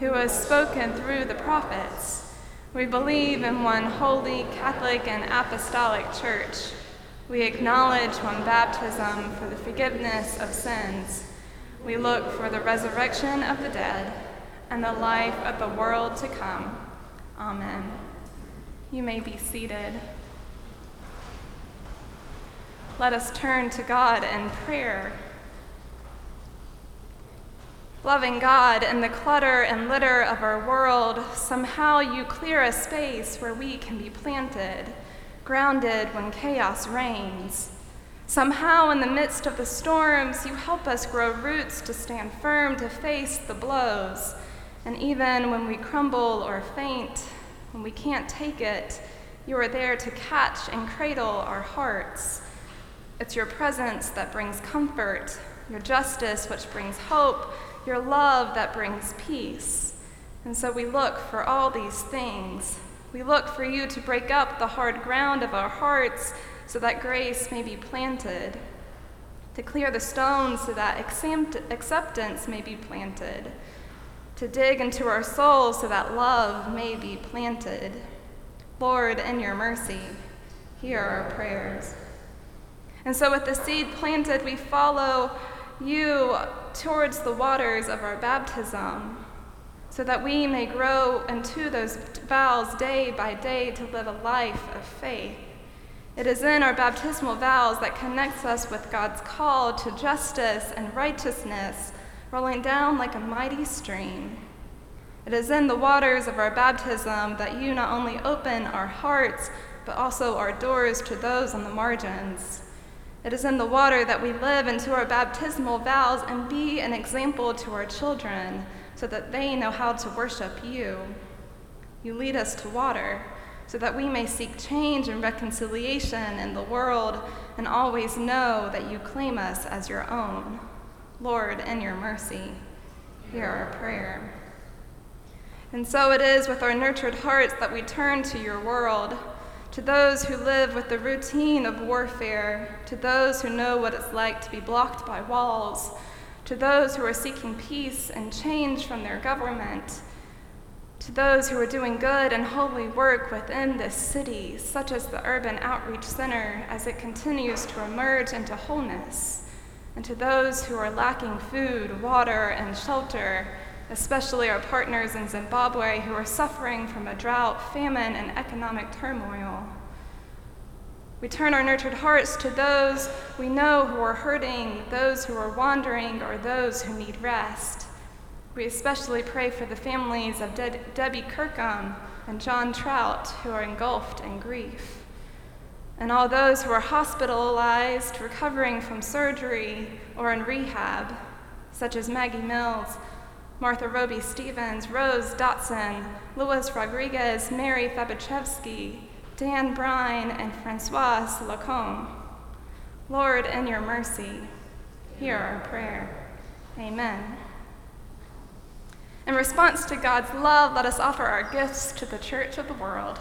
who has spoken through the prophets. We believe in one holy, Catholic, and apostolic church. We acknowledge one baptism for the forgiveness of sins. We look for the resurrection of the dead and the life of the world to come. Amen. You may be seated. Let us turn to God in prayer. Loving God, in the clutter and litter of our world, somehow you clear a space where we can be planted, grounded when chaos reigns. Somehow, in the midst of the storms, you help us grow roots to stand firm to face the blows. And even when we crumble or faint, when we can't take it, you are there to catch and cradle our hearts. It's your presence that brings comfort, your justice which brings hope, your love that brings peace. And so we look for all these things. We look for you to break up the hard ground of our hearts so that grace may be planted, to clear the stones so that acceptance may be planted, to dig into our souls so that love may be planted. Lord, in your mercy, hear our prayers. And so, with the seed planted, we follow you towards the waters of our baptism, so that we may grow into those vows day by day to live a life of faith. It is in our baptismal vows that connects us with God's call to justice and righteousness, rolling down like a mighty stream. It is in the waters of our baptism that you not only open our hearts, but also our doors to those on the margins. It is in the water that we live into our baptismal vows and be an example to our children so that they know how to worship you. You lead us to water so that we may seek change and reconciliation in the world and always know that you claim us as your own. Lord, in your mercy, hear our prayer. And so it is with our nurtured hearts that we turn to your world to those who live with the routine of warfare, to those who know what it's like to be blocked by walls, to those who are seeking peace and change from their government, to those who are doing good and holy work within this city, such as the Urban Outreach Center as it continues to emerge into wholeness, and to those who are lacking food, water, and shelter especially our partners in Zimbabwe who are suffering from a drought, famine, and economic turmoil. We turn our nurtured hearts to those we know who are hurting, those who are wandering, or those who need rest. We especially pray for the families of De- Debbie Kirkham and John Trout who are engulfed in grief, and all those who are hospitalized, recovering from surgery, or in rehab, such as Maggie Mills Martha Roby Stevens, Rose Dotson, Louis Rodriguez, Mary Fabachevsky, Dan Brine, and Francoise Lacombe. Lord, in your mercy, hear our prayer. Amen. In response to God's love, let us offer our gifts to the church of the world.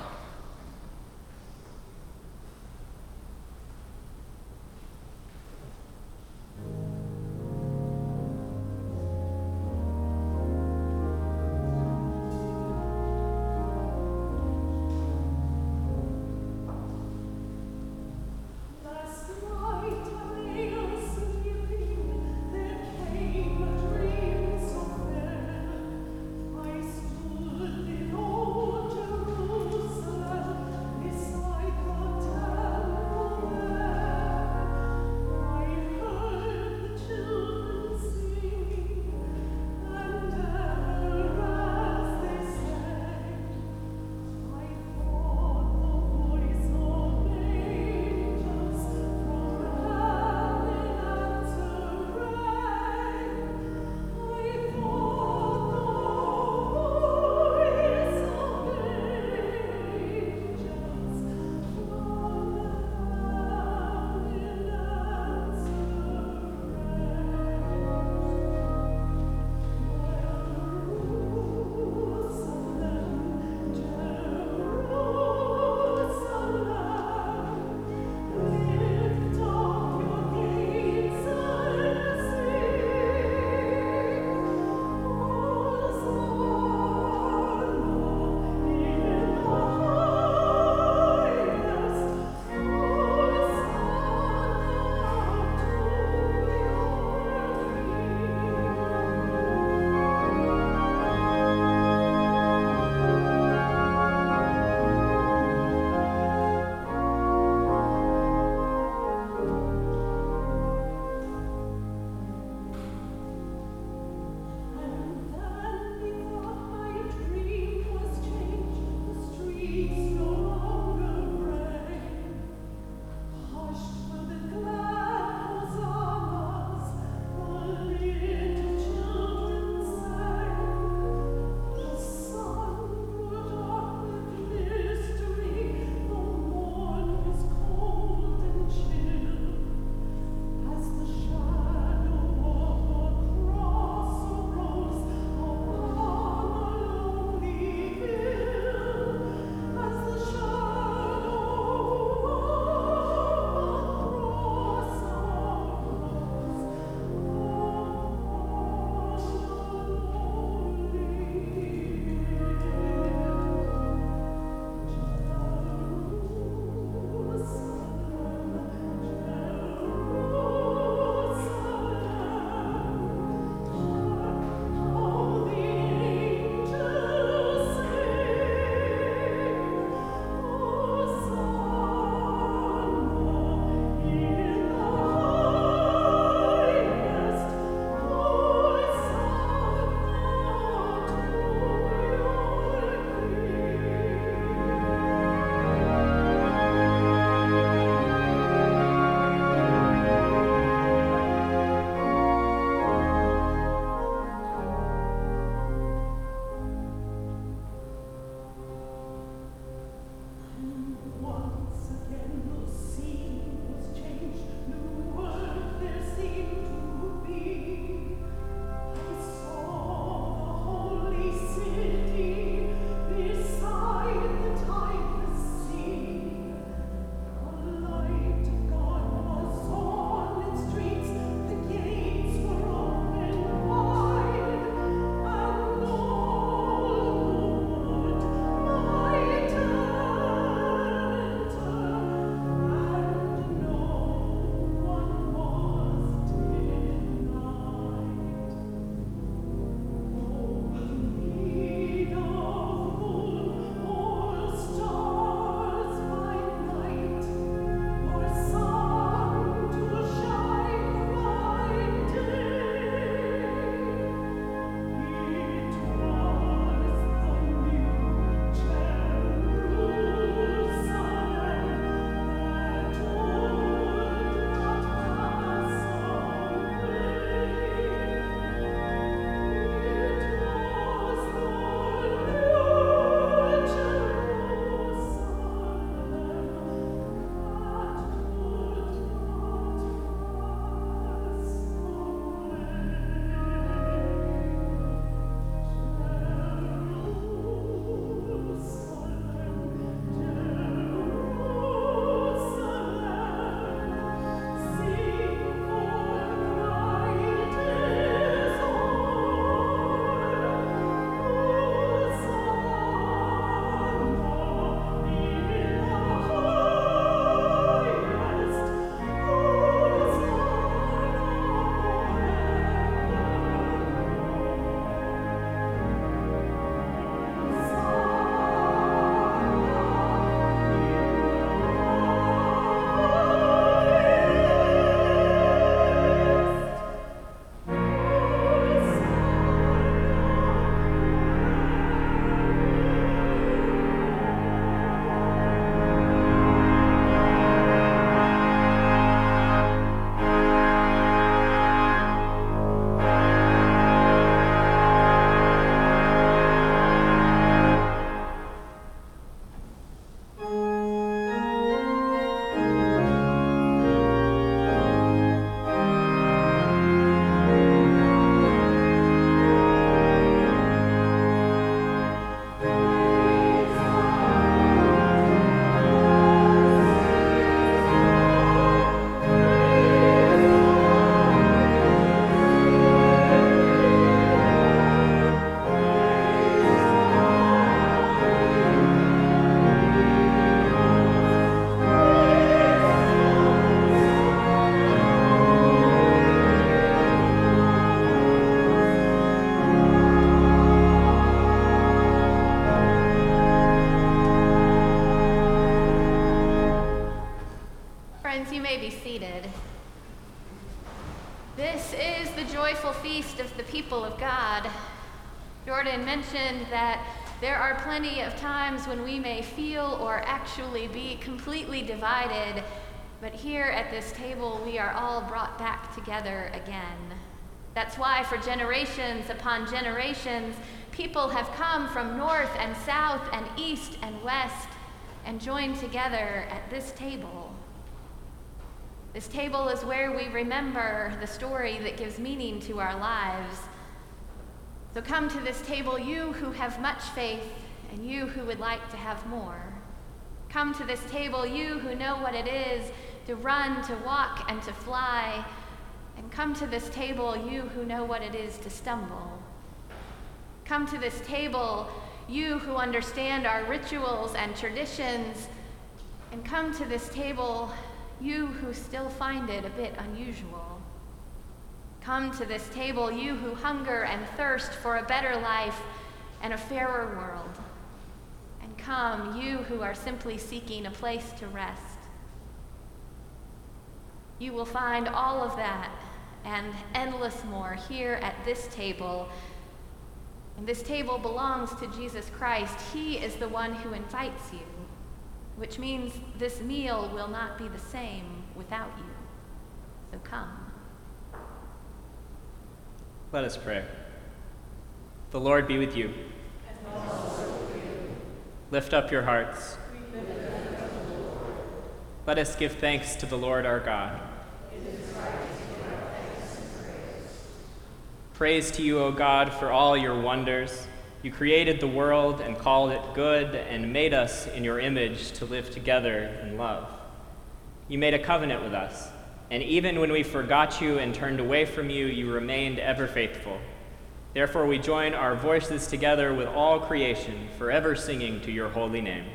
Plenty of times when we may feel or actually be completely divided, but here at this table we are all brought back together again. That's why, for generations upon generations, people have come from north and south and east and west and joined together at this table. This table is where we remember the story that gives meaning to our lives. So come to this table, you who have much faith and you who would like to have more. Come to this table, you who know what it is to run, to walk, and to fly. And come to this table, you who know what it is to stumble. Come to this table, you who understand our rituals and traditions. And come to this table, you who still find it a bit unusual. Come to this table, you who hunger and thirst for a better life and a fairer world. And come, you who are simply seeking a place to rest. You will find all of that and endless more here at this table. And this table belongs to Jesus Christ. He is the one who invites you which means this meal will not be the same without you. So come. Let us pray. The Lord be with you. Lift up your hearts. Let us give thanks to the Lord our God. Praise to you, O God, for all your wonders. You created the world and called it good and made us in your image to live together in love. You made a covenant with us, and even when we forgot you and turned away from you, you remained ever faithful. Therefore, we join our voices together with all creation, forever singing to your holy name.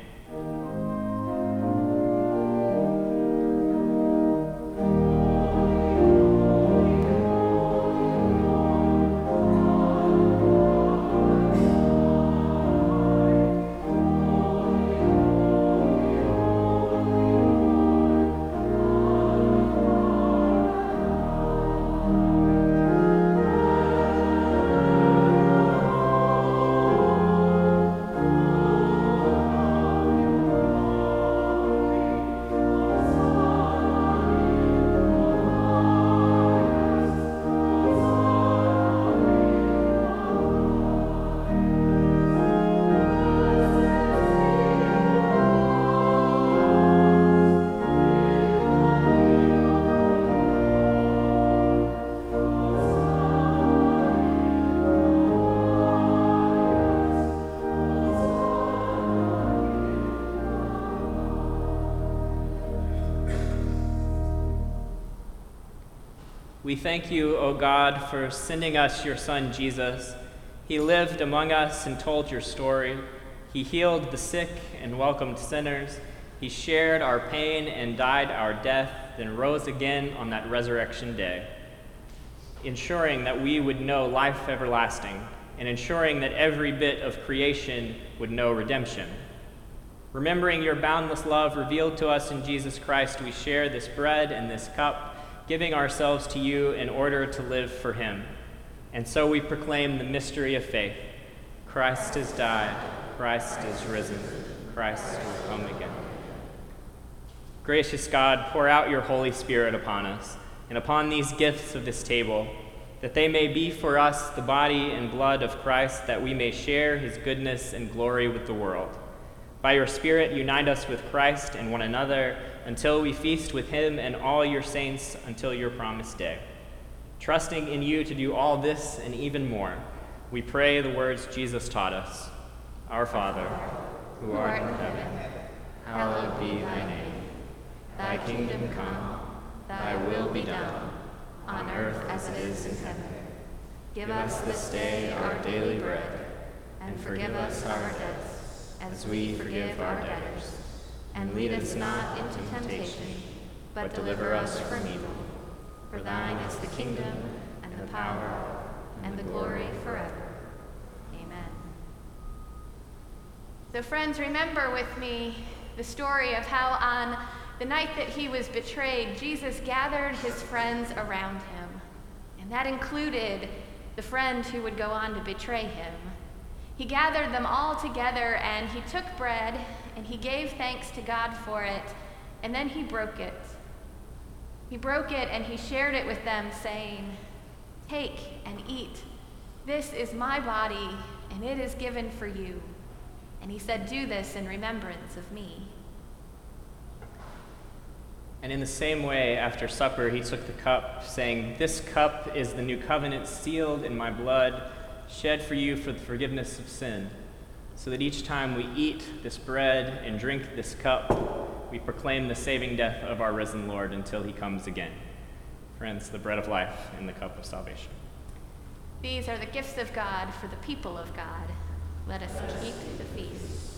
Thank you, O God, for sending us your Son, Jesus. He lived among us and told your story. He healed the sick and welcomed sinners. He shared our pain and died our death, then rose again on that resurrection day, ensuring that we would know life everlasting and ensuring that every bit of creation would know redemption. Remembering your boundless love revealed to us in Jesus Christ, we share this bread and this cup giving ourselves to you in order to live for him. And so we proclaim the mystery of faith Christ has died, Christ is risen, Christ will come again. Gracious God, pour out your Holy Spirit upon us and upon these gifts of this table, that they may be for us the body and blood of Christ, that we may share his goodness and glory with the world. By your Spirit, unite us with Christ and one another until we feast with him and all your saints until your promised day. Trusting in you to do all this and even more, we pray the words Jesus taught us Our Father, who art in heaven, hallowed be thy name. Thy kingdom come, thy will be done, on earth as it is in heaven. Give us this day our daily bread, and forgive us our debts, as we forgive our debtors and lead us not into temptation, but deliver us from evil. For thine is the kingdom, and the power, and the glory forever. Amen. So, friends, remember with me the story of how on the night that he was betrayed, Jesus gathered his friends around him. And that included the friend who would go on to betray him. He gathered them all together and he took bread and he gave thanks to God for it, and then he broke it. He broke it and he shared it with them, saying, Take and eat. This is my body, and it is given for you. And he said, Do this in remembrance of me. And in the same way, after supper, he took the cup, saying, This cup is the new covenant sealed in my blood, shed for you for the forgiveness of sin. So that each time we eat this bread and drink this cup, we proclaim the saving death of our risen Lord until he comes again. Friends, the bread of life and the cup of salvation. These are the gifts of God for the people of God. Let us keep the feast.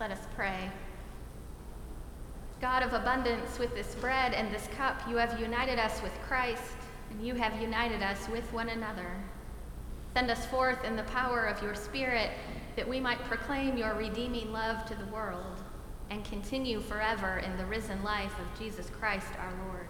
Let us pray. God of abundance, with this bread and this cup, you have united us with Christ, and you have united us with one another. Send us forth in the power of your Spirit that we might proclaim your redeeming love to the world and continue forever in the risen life of Jesus Christ our Lord.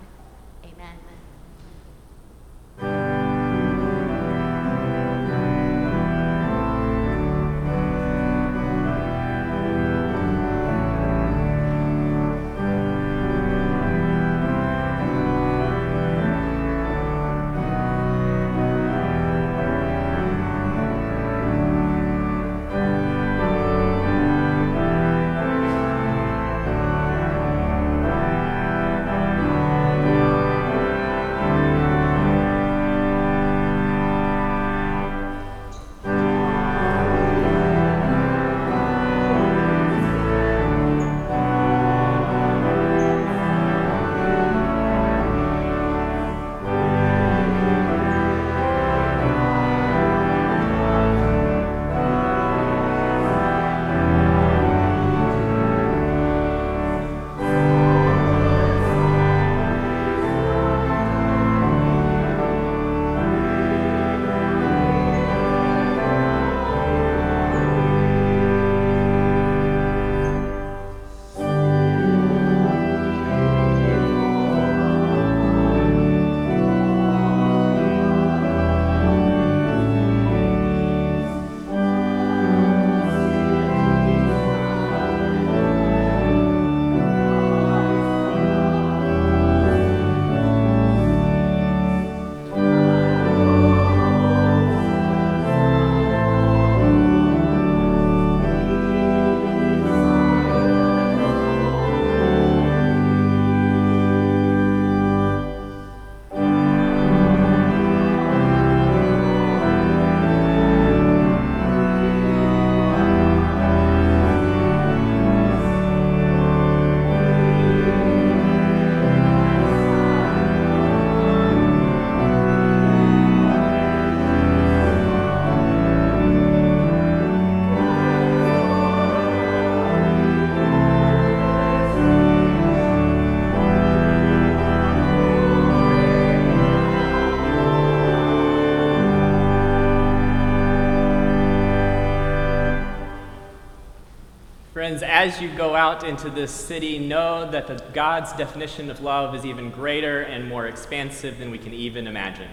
Friends, as you go out into this city, know that the, God's definition of love is even greater and more expansive than we can even imagine.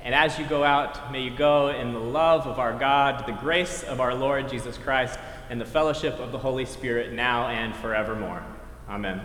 And as you go out, may you go in the love of our God, the grace of our Lord Jesus Christ, and the fellowship of the Holy Spirit now and forevermore. Amen.